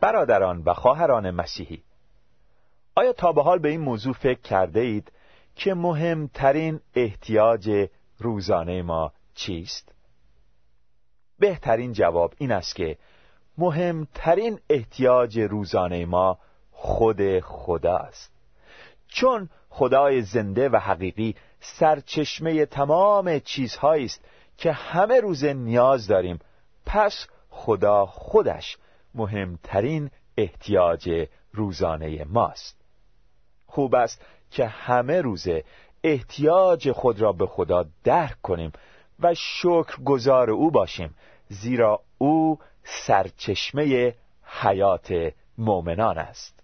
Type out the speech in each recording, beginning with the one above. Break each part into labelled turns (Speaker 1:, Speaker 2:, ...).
Speaker 1: برادران و خواهران مسیحی آیا تا به حال به این موضوع فکر کرده اید که مهمترین احتیاج روزانه ما چیست؟ بهترین جواب این است که مهمترین احتیاج روزانه ما خود خدا است چون خدای زنده و حقیقی سرچشمه تمام چیزهایی است که همه روز نیاز داریم پس خدا خودش مهمترین احتیاج روزانه ماست. خوب است که همه روزه احتیاج خود را به خدا درک کنیم و شکر گذار او باشیم زیرا او سرچشمه حیات مؤمنان است.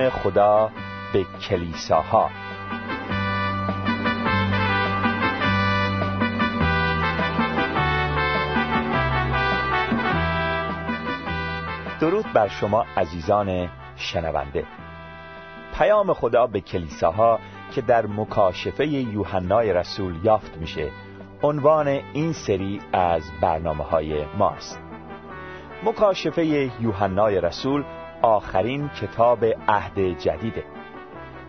Speaker 1: خدا
Speaker 2: به کلیساها. درود بر شما عزیزان شنونده. پیام خدا به کلیساها که در مکاشفه یوحنای رسول یافت میشه عنوان این سری از برنامه های ماست. مکاشفه یوحنای رسول آخرین کتاب عهد جدیده.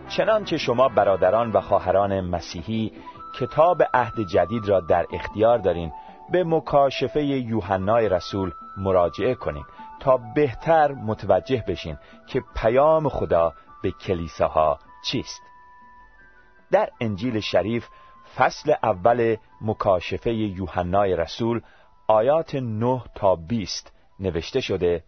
Speaker 2: چنانچه شما برادران و خواهران مسیحی کتاب عهد جدید را در اختیار دارین به مکاشفه یوحنای رسول مراجعه کنید تا بهتر متوجه بشین که پیام خدا به کلیساها چیست. در انجیل شریف فصل اول مکاشفه یوحنای رسول آیات 9 تا 20 نوشته شده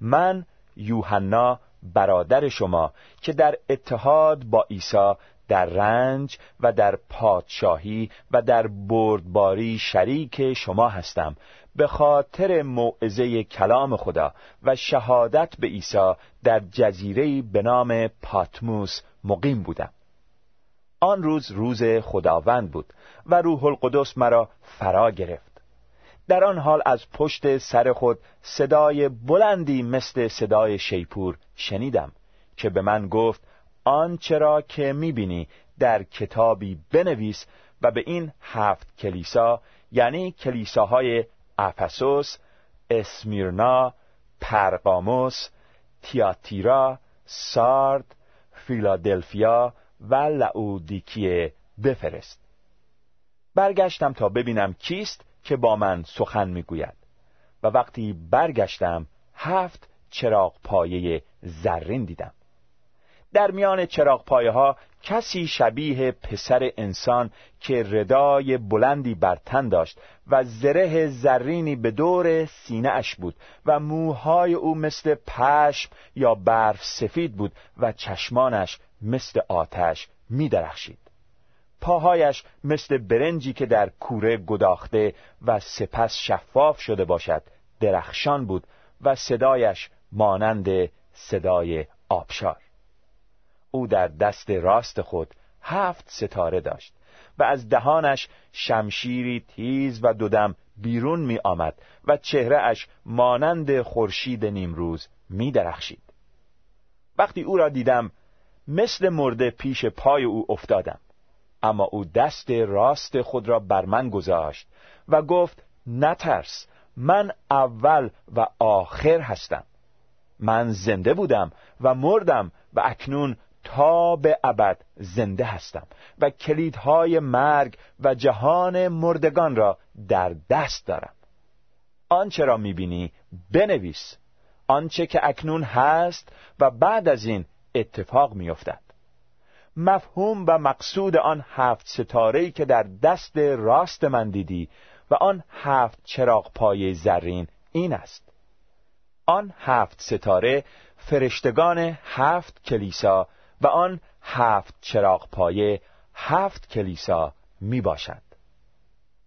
Speaker 2: من یوحنا برادر شما که در اتحاد با عیسی در رنج و در پادشاهی و در بردباری شریک شما هستم. به خاطر موعظه کلام خدا و شهادت به عیسی در جزیره به نام پاتموس مقیم بودم. آن روز روز خداوند بود و روح القدس مرا فرا گرفت. در آن حال از پشت سر خود صدای بلندی مثل صدای شیپور شنیدم که به من گفت آنچه را که می‌بینی در کتابی بنویس و به این هفت کلیسا یعنی کلیساهای افسوس، اسمیرنا، پرقاموس، تیاتیرا، سارد، فیلادلفیا و لعودیکیه بفرست. برگشتم تا ببینم کیست که با من سخن می‌گوید و وقتی برگشتم هفت چراغ پایه زرین دیدم در میان چراغ پایه ها کسی شبیه پسر انسان که ردای بلندی بر تن داشت و زره زرینی به دور سینه اش بود و موهای او مثل پشم یا برف سفید بود و چشمانش مثل آتش می درخشید. پاهایش مثل برنجی که در کوره گداخته و سپس شفاف شده باشد درخشان بود و صدایش مانند صدای آبشار او در دست راست خود هفت ستاره داشت و از دهانش شمشیری تیز و دودم بیرون می آمد و چهره اش مانند خورشید نیمروز می درخشید. وقتی او را دیدم مثل مرده پیش پای او افتادم اما او دست راست خود را بر من گذاشت و گفت نترس من اول و آخر هستم. من زنده بودم و مردم و اکنون تا به ابد زنده هستم و کلیدهای مرگ و جهان مردگان را در دست دارم. آنچه را می‌بینی بنویس. آنچه که اکنون هست و بعد از این اتفاق میافتد. مفهوم و مقصود آن هفت ستاره‌ای که در دست راست من دیدی و آن هفت چراغ پای زرین این است. آن هفت ستاره فرشتگان هفت کلیسا و آن هفت چراغ پایه هفت کلیسا می باشد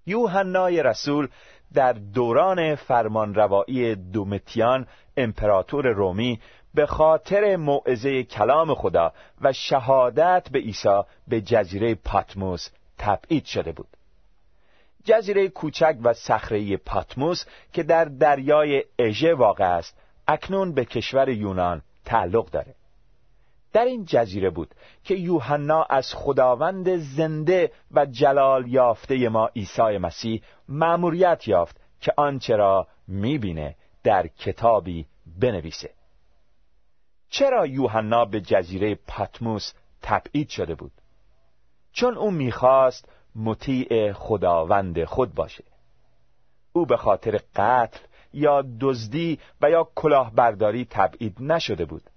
Speaker 2: یوحنای رسول در دوران فرمانروایی دومتیان امپراتور رومی به خاطر موعظه کلام خدا و شهادت به عیسی به جزیره پاتموس تبعید شده بود. جزیره کوچک و صخره پاتموس که در دریای اژه واقع است اکنون به کشور یونان تعلق داره. در این جزیره بود که یوحنا از خداوند زنده و جلال یافته ما عیسی مسیح مأموریت یافت که آنچه را می‌بینه در کتابی بنویسه. چرا یوحنا به جزیره پاتموس تبعید شده بود؟ چون او می‌خواست مطیع خداوند خود باشه. او به خاطر قتل یا دزدی و یا کلاهبرداری تبعید نشده بود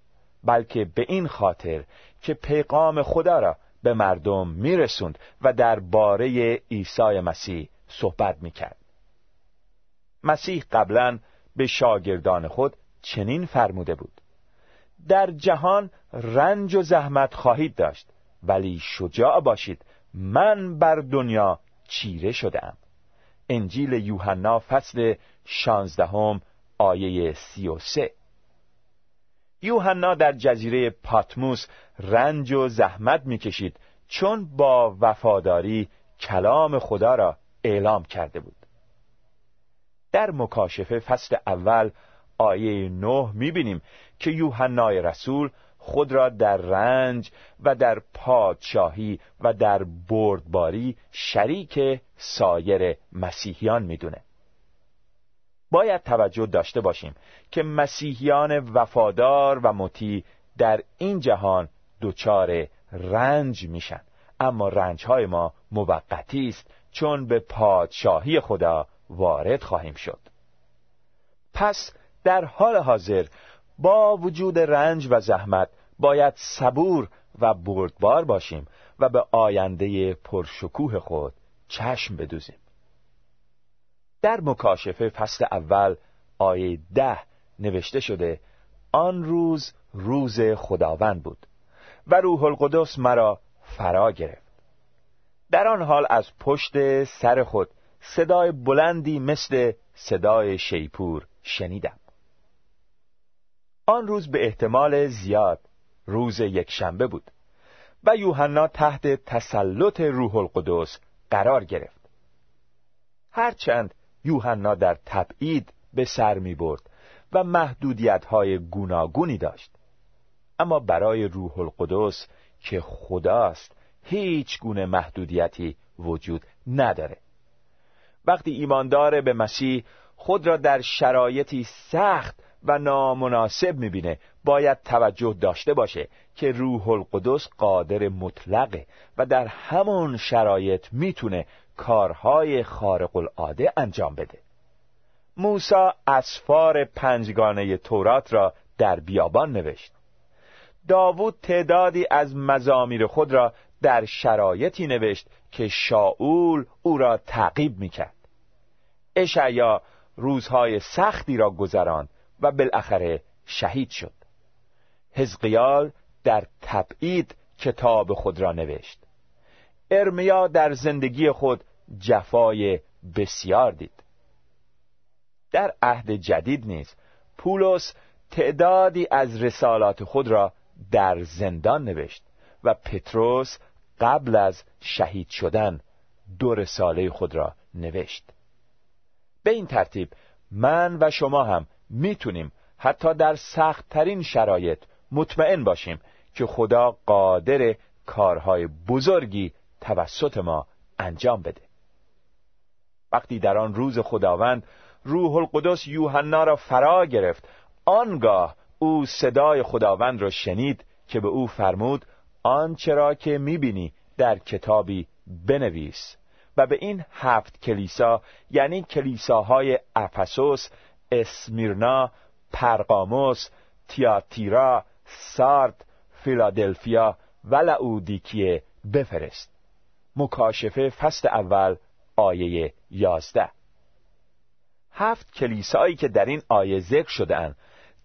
Speaker 2: بلکه به این خاطر که پیغام خدا را به مردم میرسوند و درباره عیسی مسیح صحبت می‌کرد. مسیح قبلا به شاگردان خود چنین فرموده بود. در جهان رنج و زحمت خواهید داشت. ولی شجاع باشید. من بر دنیا چیره شدم انجیل یوحنا فصل شانزدهم آیه سی و سه. یوحنا در جزیره پاتموس رنج و زحمت می‌کشید چون با وفاداری کلام خدا را اعلام کرده بود. در مکاشفه فصل اول آیه نه می‌بینیم که یوحنای رسول خود را در رنج و در پادشاهی و در بردباری شریک سایر مسیحیان می‌دونه. باید توجه داشته باشیم که مسیحیان وفادار و مطیع در این جهان دچار رنج میشن. اما رنج های ما موقتی است چون به پادشاهی خدا وارد خواهیم شد. پس در حال حاضر با وجود رنج و زحمت باید صبور و بردبار باشیم و به آینده پرشکوه خود چشم بدوزیم. در مکاشفه فصل اول آیه ده نوشته شده آن روز روز خداوند بود و روح القدس مرا فرا گرفت. در آن حال از پشت سر خود صدای بلندی مثل صدای شیپور شنیدم. آن روز به احتمال زیاد روز یکشنبه بود و یوحنا تحت تسلط روح القدس قرار گرفت. هرچند یوحنا در تبعید به سر می برد و محدودیت های گوناگونی داشت اما برای روح القدس که خداست هیچ گونه محدودیتی وجود نداره. وقتی ایماندار به مسیح خود را در شرایطی سخت و نامناسب می‌بینه. باید توجه داشته باشه که روح القدس قادر مطلقه و در همون شرایط می‌تونه کارهای خارق العاده انجام بده. موسا اسفار پنجگانه تورات را در بیابان نوشت. داوود تعدادی از مزامیر خود را در شرایطی نوشت که شاول او را تعقیب می‌کرد. اشعیا روزهای سختی را گذراند و بالاخره شهید شد. حزقیال در تبعید کتاب خود را نوشت. ارمیا در زندگی خود جفای بسیار دید. در عهد جدید نیز پولس تعدادی از رسالات خود را در زندان نوشت و پتروس قبل از شهید شدن دو رساله خود را نوشت. به این ترتیب من و شما هم می‌تونیم حتی در سختترین شرایط مطمئن باشیم که خدا قادر کارهای بزرگی توسط ما انجام بده. وقتی در آن روز خداوند روح القدس یوحنا را فرا گرفت آنگاه او صدای خداوند را شنید که به او فرمود آنچه را که می‌بینی در کتابی بنویس. و به این هفت کلیسا یعنی کلیساهای افسوس اسمیرنا پرقاموس تیاتیرا سارد فیلادلفیا و لعودیکیه بفرست. مکاشفه فصل اول آیه یازده. هفت کلیسایی که در این آیه ذکر شدهاند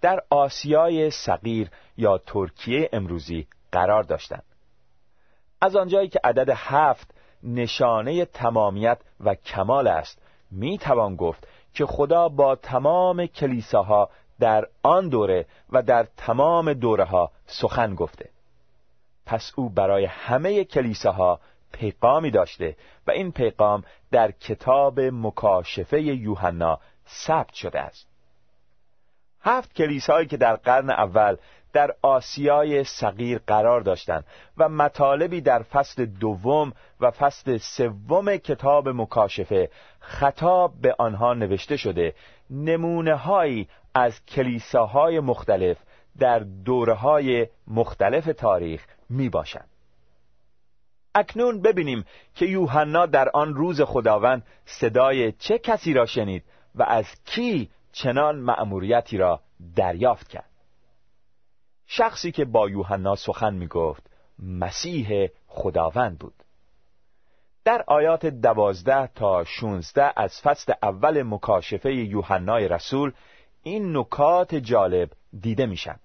Speaker 2: در آسیای صغیر یا ترکیه امروزی قرار داشتند. از آنجایی که عدد هفت نشانه تمامیت و کمال است می توان گفت که خدا با تمام کلیساها در آن دوره و در تمام دوره ها سخن گفته. پس او برای همه کلیساها پیغامی داشته و این پیغام در کتاب مکاشفه یوحنا ثبت شده است. هفت کلیسایی که در قرن اول در آسیای صغیر قرار داشتند و مطالبی در فصل دوم و فصل سوم کتاب مکاشفه خطاب به آنها نوشته شده نمونه هایی از کلیساهای مختلف در دوره های مختلف تاریخ می باشند. اکنون ببینیم که یوحنا در آن روز خداوند صدای چه کسی را شنید و از کی چنان مأموریتی را دریافت کرد شخصی که با یوحنا سخن می گفت مسیح خداوند بود. در آیات دوازده تا شونزده از فصل اول مکاشفه یوحنای رسول این نکات جالب دیده میشن.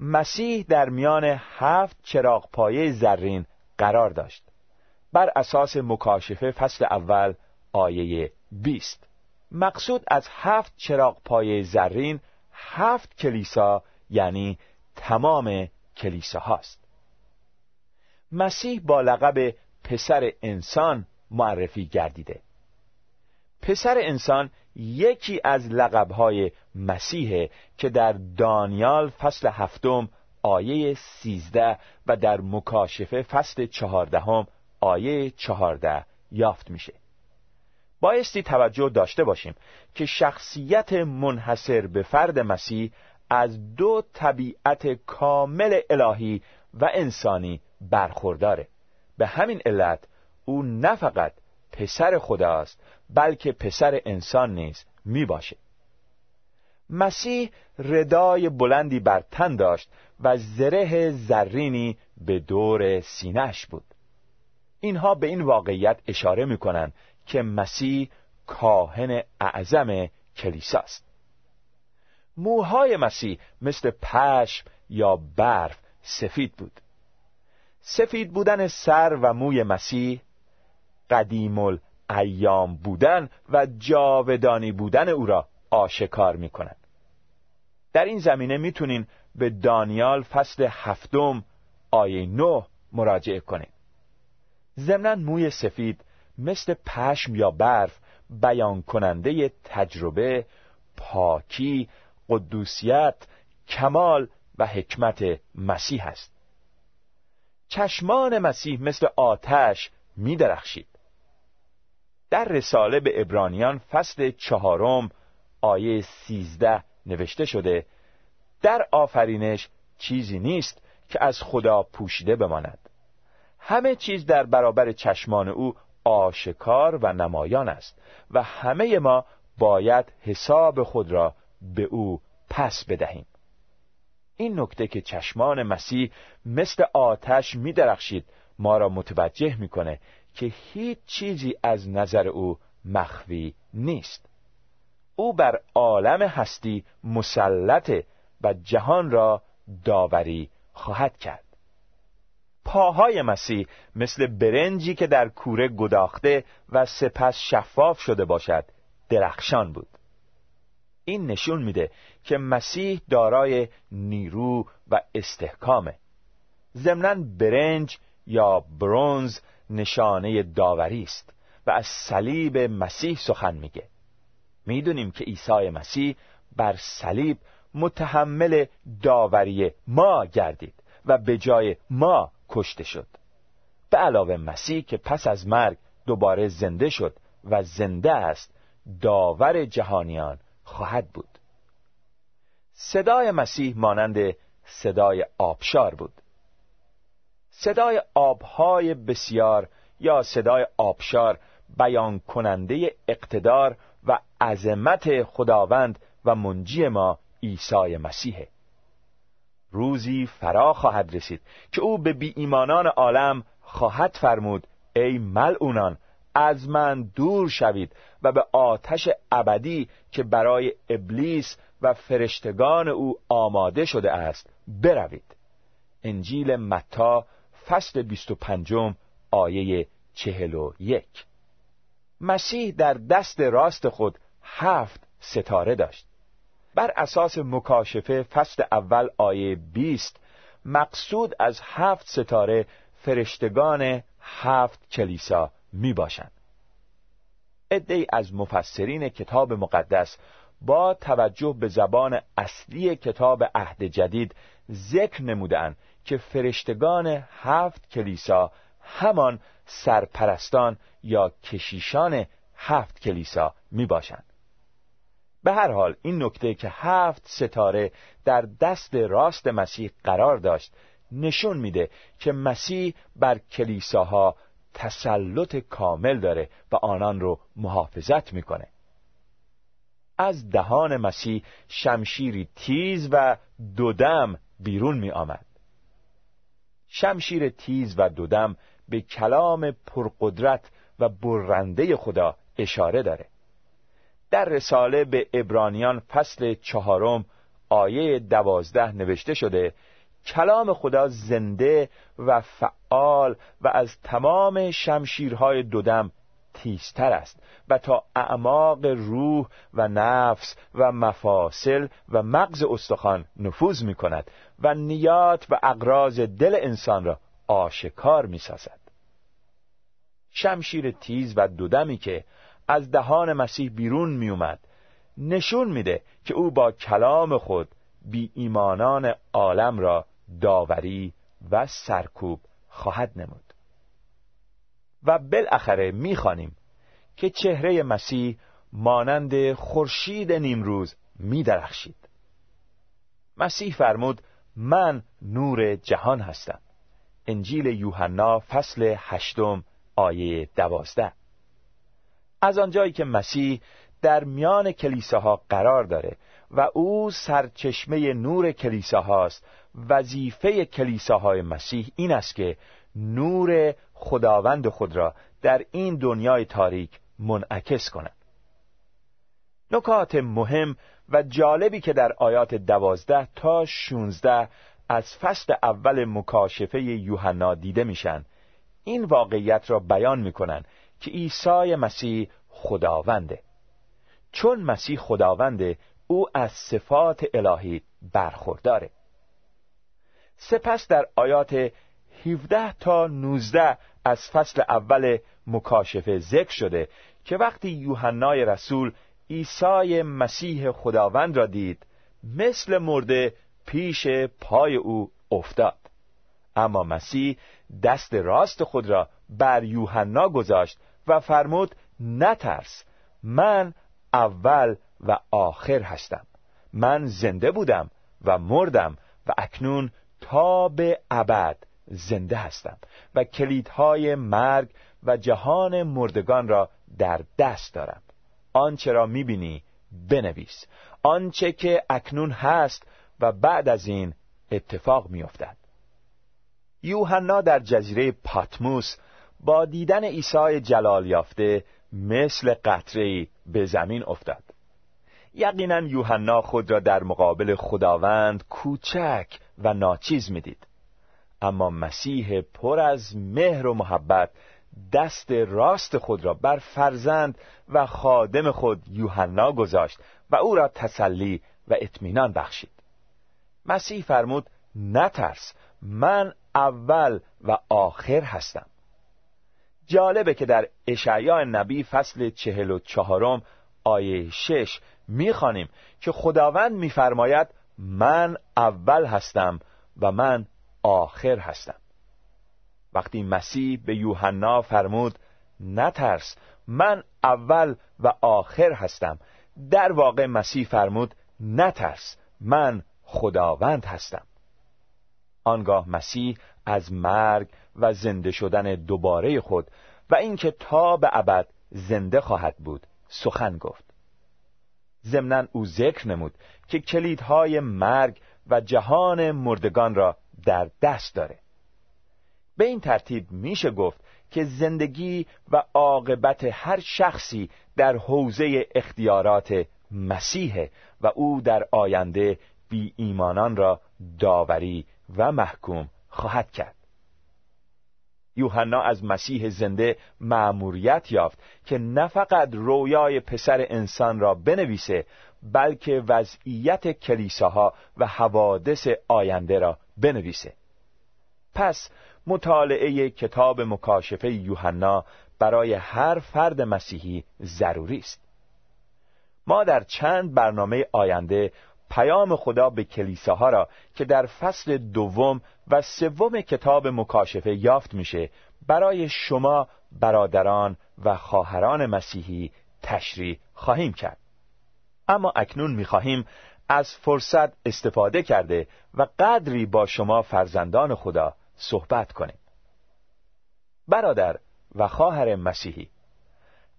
Speaker 2: مسیح در میان هفت چراغ پایه زرین قرار داشت. بر اساس مکاشفه فصل اول آیه 20 مقصود از هفت چراغ پایه زرین هفت کلیسا یعنی تمام کلیسا هاست مسیح با لقب پسر انسان معرفی گردیده. پسر انسان یکی از لقبهای مسیحه که در دانیال فصل هفتم آیه سیزده و در مکاشفه فصل چهاردهم آیه چهارده یافت میشه. بایستی توجه داشته باشیم که شخصیت منحصر به فرد مسیح از دو طبیعت کامل الهی و انسانی برخورداره. به همین علت او نه فقط پسر خداست بلکه پسر انسان نیز می باشه مسیح ردای بلندی بر تن داشت و زره زرینی به دور سینهش بود. اینها به این واقعیت اشاره می کنند که مسیح کاهن اعظم کلیساست. موهای مسیح مثل پشم یا برف سفید بود سفید بودن سر و موی مسیح قدیم ایام بودن و جاودانی بودن او را آشکار می کنند. در این زمینه می‌تونین به دانیال فصل هفتم آیه نه مراجعه کنید. ضمنا موی سفید مثل پشم یا برف بیان کننده تجربه، پاکی، قدوسیت، کمال و حکمت مسیح است. چشمان مسیح مثل آتش می درخشید. در رساله به ابرانیان فصل چهارم آیه سیزده نوشته شده در آفرینش چیزی نیست که از خدا پوشیده بماند همه چیز در برابر چشمان او آشکار و نمایان است و همه ما باید حساب خود را به او پس بدهیم. این نکته که چشمان مسیح مثل آتش می درخشید ما را متوجه می‌کنه که هیچ چیزی از نظر او مخفی نیست. او بر عالم هستی مسلطه و جهان را داوری خواهد کرد. پاهای مسیح مثل برنجی که در کوره گداخته و سپس شفاف شده باشد درخشان بود. این نشون میده که مسیح دارای نیرو و استحکامه. ضمنا برنج یا برونز نشانه داوری است و از صلیب مسیح سخن میگه. می‌دونیم که عیسی مسیح بر صلیب متحمل داوری ما گردید و به جای ما کشته شد. به علاوه مسیح که پس از مرگ دوباره زنده شد و زنده است داور جهانیان خواهد بود. صدای مسیح مانند صدای آبشار بود. صدای آبهای بسیار یا صدای آبشار بیان کننده اقتدار و عظمت خداوند و منجی ما عیسی مسیحه. روزی فرا خواهد رسید که او به بی ایمانان عالم خواهد فرمود ای ملعونان از من دور شوید و به آتش ابدی که برای ابلیس و فرشتگان او آماده شده است بروید. انجیل متا فصل 25 آیه چهل و یک. مسیح در دست راست خود هفت ستاره داشت. بر اساس مکاشفه فصل اول آیه 20 مقصود از هفت ستاره فرشتگان هفت کلیسا می باشند ادهی از مفسرین کتاب مقدس با توجه به زبان اصلی کتاب عهد جدید ذکر نمودند که فرشتگان هفت کلیسا همان سرپرستان یا کشیشان هفت کلیسا می باشند. به هر حال این نکته که هفت ستاره در دست راست مسیح قرار داشت نشون میده که مسیح بر کلیساها تسلط کامل داره و آنان رو محافظت می‌کنه از دهان مسیح شمشیری تیز و دودم بیرون می آمد. شمشیر تیز و دودم به کلام پرقدرت و برنده خدا اشاره داره در رساله به ابرانیان فصل چهارم آیه دوازده نوشته شده کلام خدا زنده و فعال و از تمام شمشیرهای دودم تیزتر است و تا اعماق روح و نفس و مفاصل و مغز استخوان نفوذ می کند و نیات و اقراض دل انسان را آشکار می سازد. شمشیر تیز و دودمی که از دهان مسیح بیرون می اومد نشون میده که او با کلام خود بی ایمانان عالم را داوری و سرکوب خواهد نمود. و بالاخره می‌خوانیم که چهره مسیح مانند خورشید نیمروز میدرخشید. مسیح فرمود من نور جهان هستم. انجیل یوحنا فصل هشتم آیه دوازده. از آنجایی که مسیح در میان کلیساها قرار داره و او سرچشمه نور کلیساهاست. وظیفه کلیساهای مسیح این است که نور خداوند خود را در این دنیای تاریک منعکس کنند. نکات مهم و جالبی که در آیات دوازده تا شونزده از فصل اول مکاشفه یوحنا دیده میشن این واقعیت را بیان می‌کنن که عیسی مسیح خداونده. چون مسیح خداونده او از صفات الهی برخورداره. سپس در آیات 17 تا 19 از فصل اول مکاشفه ذکر شده که وقتی یوحنای رسول عیسی مسیح خداوند را دید مثل مرده پیش پای او افتاد. اما مسیح دست راست خود را بر یوحنا گذاشت و فرمود نترس من اول و آخر هستم. من زنده بودم و مردم و اکنون تا به ابد زنده هستم و کلیدهای مرگ و جهان مردگان را در دست دارم. آنچه را می‌بینی بنویس. آنچه که اکنون هست و بعد از این اتفاق میافتد. یوحنا در جزیره پاتموس با دیدن عیسی جلال یافته مثل قطره به زمین افتاد. یقینا یوحنا خود را در مقابل خداوند کوچک و ناچیز می‌دید. اما مسیح پر از مهر و محبت دست راست خود را بر فرزند و خادم خود یوحنا گذاشت و او را تسلی و اطمینان بخشید. مسیح فرمود نترس من اول و آخر هستم. جالبه که در اشعیا نبی فصل چهل و چهارم آیه شش می‌خوانیم که خداوند میفرماید من اول هستم و من آخر هستم. وقتی مسیح به یوحنا فرمود نترس من اول و آخر هستم. در واقع مسیح فرمود نترس من خداوند هستم. آنگاه مسیح از مرگ و زنده شدن دوباره خود و اینکه تا به ابد زنده خواهد بود سخن گفت. ضمنا او ذکر نمود که کلیدهای مرگ و جهان مردگان را در دست داره. به این ترتیب میشه گفت که زندگی و عاقبت هر شخصی در حوزه اختیارات مسیحه و او در آینده بی ایمانان را داوری و محکوم خواهد کرد. یوحنا از مسیح زنده مأموریت یافت که نه فقط رویای پسر انسان را بنویسه بلکه وضعیت کلیساها و حوادث آینده را بنویسه. پس مطالعه کتاب مکاشفه یوحنا برای هر فرد مسیحی ضروری است. ما در چند برنامه آینده پیام خدا به کلیساها را که در فصل دوم و سوم کتاب مکاشفه یافت میشه برای شما برادران و خواهران مسیحی تشریح خواهیم کرد. اما اکنون می‌خواهیم از فرصت استفاده کرده و قدری با شما فرزندان خدا صحبت کنیم. برادر و خواهر مسیحی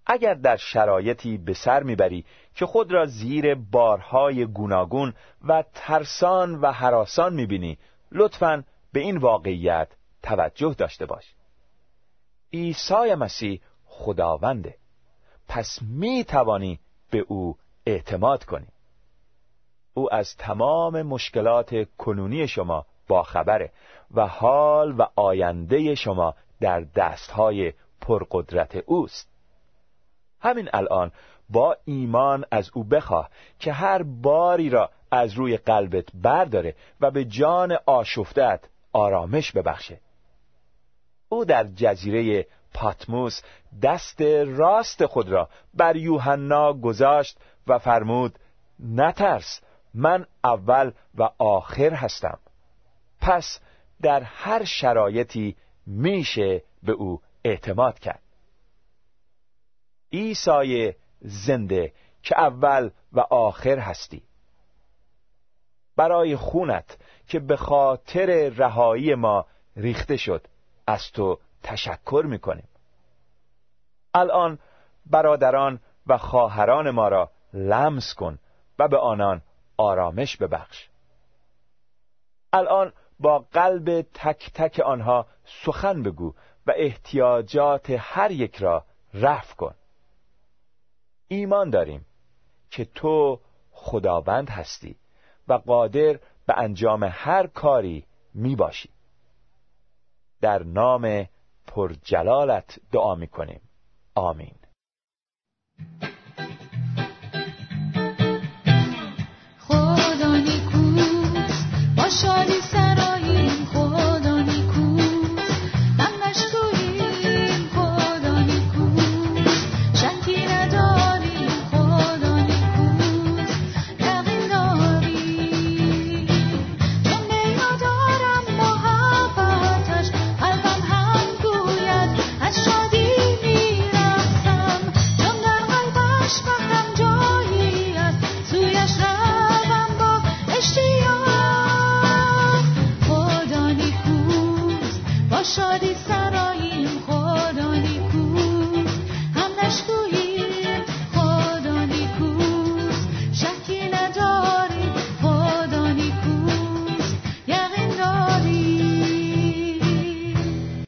Speaker 2: اگر در شرایطی به سر می‌بری که خود را زیر بارهای گوناگون و ترسان و حراسان می‌بینی لطفا به این واقعیت توجه داشته باش. عیسی مسیح خداونده. پس می توانی به او اعتماد کنی. او از تمام مشکلات کنونی شما باخبره و حال و آینده شما در دستهای پرقدرت اوست. همین الان با ایمان از او بخواه که هر باری را از روی قلبت برداره و به جان آشفتت آرامش ببخشه. او در جزیره پاتموس دست راست خود را بر یوحنا گذاشت و فرمود نترس من اول و آخر هستم. پس در هر شرایطی میشه به او اعتماد کرد. عیسی زنده که اول و آخر هستی. برای خونت که به خاطر رهایی ما ریخته شد از تو تشکر می‌کنیم. الان برادران و خواهران ما را لمس کن و به آنان آرامش ببخش. الان با قلب تک تک آنها سخن بگو و احتیاجات هر یک را رفع کن. ایمان داریم که تو خداوند هستی و قادر به انجام هر کاری می باشی. در نام پرجلالت دعا می کنیم. آمین.